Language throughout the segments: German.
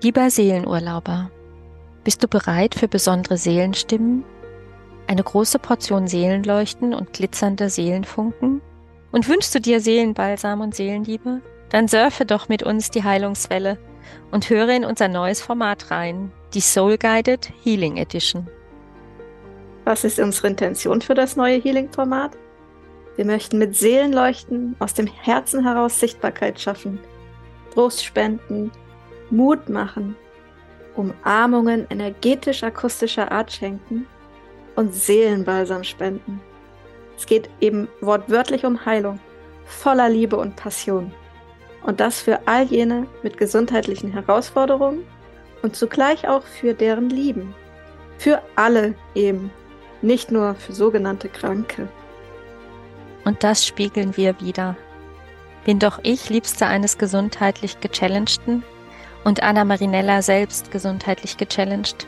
Lieber Seelenurlauber, bist du bereit für besondere Seelenstimmen, eine große Portion Seelenleuchten und glitzernde Seelenfunken? Und wünschst du dir Seelenbalsam und Seelenliebe? Dann surfe doch mit uns die Heilungswelle und höre in unser neues Format rein, die Soul Guided Healing Edition. Was ist unsere Intention für das neue Healing-Format? Wir möchten mit Seelenleuchten aus dem Herzen heraus Sichtbarkeit schaffen, Trost spenden, Mut machen, Umarmungen energetisch-akustischer Art schenken und Seelenbalsam spenden. Es geht eben wortwörtlich um Heilung, voller Liebe und Passion. Und das für all jene mit gesundheitlichen Herausforderungen und zugleich auch für deren Lieben. Für alle eben, nicht nur für sogenannte Kranke. Und das spiegeln wir wieder. Bin doch ich Liebste eines gesundheitlich Gechallengten und Anna Marinella selbst gesundheitlich gechallenged.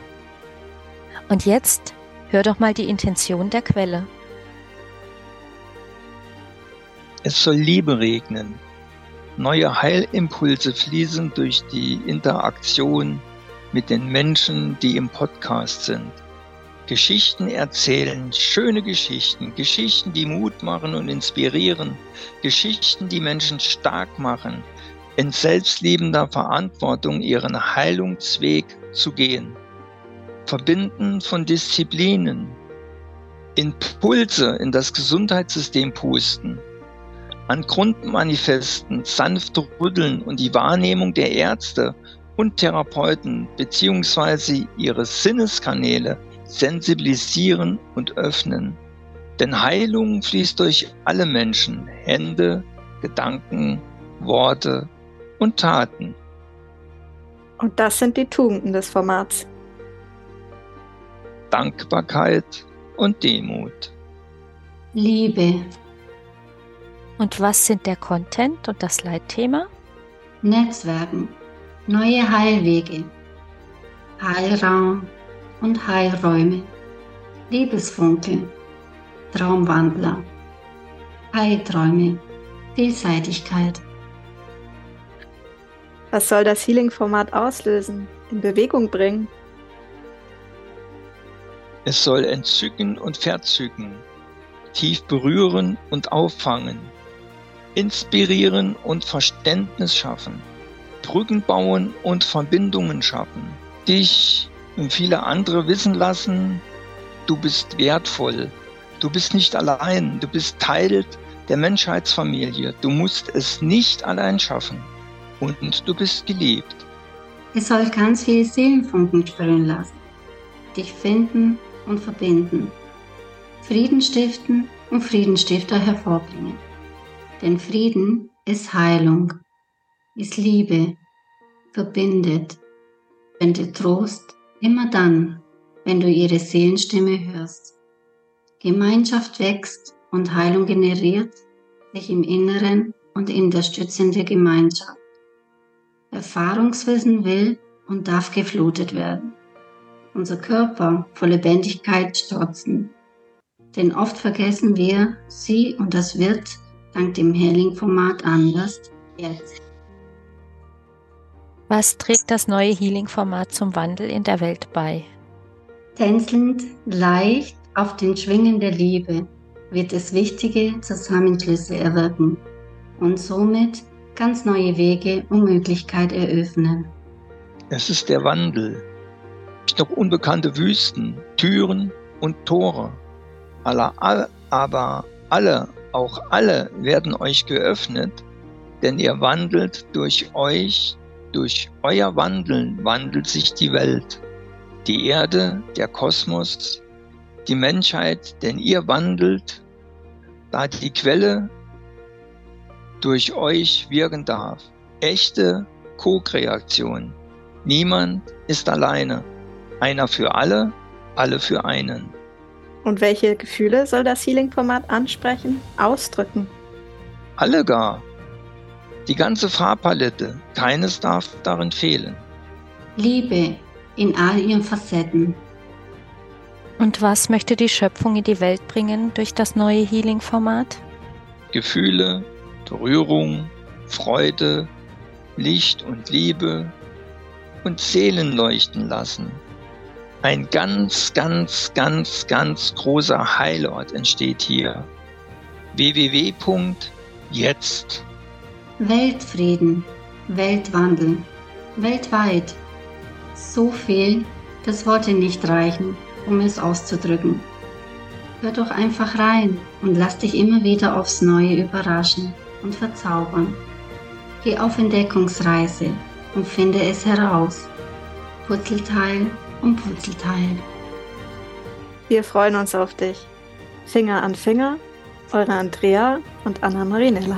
Und jetzt hör doch mal die Intention der Quelle. Es soll Liebe regnen. Neue Heilimpulse fließen durch die Interaktion mit den Menschen, die im Podcast sind. Geschichten erzählen, schöne Geschichten, Geschichten, die Mut machen und inspirieren, Geschichten, die Menschen stark machen, in selbstliebender Verantwortung ihren Heilungsweg zu gehen. Verbinden von Disziplinen, Impulse in das Gesundheitssystem pusten, an Grundmanifesten sanft rütteln und die Wahrnehmung der Ärzte und Therapeuten beziehungsweise ihre Sinneskanäle sensibilisieren und öffnen. Denn Heilung fließt durch alle Menschen, Hände, Gedanken, Worte und Taten. Und das sind die Tugenden des Formats. Dankbarkeit und Demut. Liebe. Und was sind der Content und das Leitthema? Netzwerken, neue Heilwege, Heilraum und Heilräume, Liebesfunkel, Traumwandler, Heilträume, Vielseitigkeit. Was soll das Healing-Format auslösen, in Bewegung bringen? Es soll entzücken und verzücken, tief berühren und auffangen, inspirieren und Verständnis schaffen, Brücken bauen und Verbindungen schaffen, dich und viele andere wissen lassen, du bist wertvoll, du bist nicht allein, du bist Teil der Menschheitsfamilie, du musst es nicht allein schaffen und du bist geliebt. Es soll ganz viele Seelenfunken sprühen lassen, dich finden und verbinden, Frieden stiften und Friedenstifter hervorbringen. Denn Frieden ist Heilung, ist Liebe, verbindet, spendet Trost immer dann, wenn du ihre Seelenstimme hörst. Gemeinschaft wächst und Heilung generiert sich im Inneren und in der Stütze der Gemeinschaft. Erfahrungswissen will und darf geflutet werden. Unser Körper vor Lebendigkeit strotzen. Denn oft vergessen wir sie und das wird dank dem Healing-Format anders jetzt. Was trägt das neue Healing-Format zum Wandel in der Welt bei? Tänzelnd, leicht auf den Schwingen der Liebe wird es wichtige Zusammenschlüsse erwirken und somit ganz neue Wege und Möglichkeiten eröffnen. Es ist der Wandel. Noch unbekannte Wüsten, Türen und Tore. Aber alle, auch alle werden euch geöffnet, denn ihr wandelt durch euch, durch euer Wandeln wandelt sich die Welt, die Erde, der Kosmos, die Menschheit, denn ihr wandelt, da die Quelle durch euch wirken darf. Echte Co-Kreation. Niemand ist alleine. Einer für alle, alle für einen. Und welche Gefühle soll das Healing-Format ansprechen, ausdrücken? Alle gar. Die ganze Farbpalette, keines darf darin fehlen. Liebe in all ihren Facetten. Und was möchte die Schöpfung in die Welt bringen durch das neue Healing-Format? Gefühle, Berührung, Freude, Licht und Liebe, und Seelen leuchten lassen. Ein ganz, ganz, ganz, ganz großer Heilort entsteht hier. www.jetzt. Weltfrieden, Weltwandel, weltweit. So viel, dass Worte nicht reichen, um es auszudrücken. Hör doch einfach rein und lass dich immer wieder aufs Neue überraschen und verzaubern. Geh auf Entdeckungsreise und finde es heraus. Purzelteil um Purzelteil. Wir freuen uns auf dich. Finger an Finger, eure Andrea und Anna Marinella.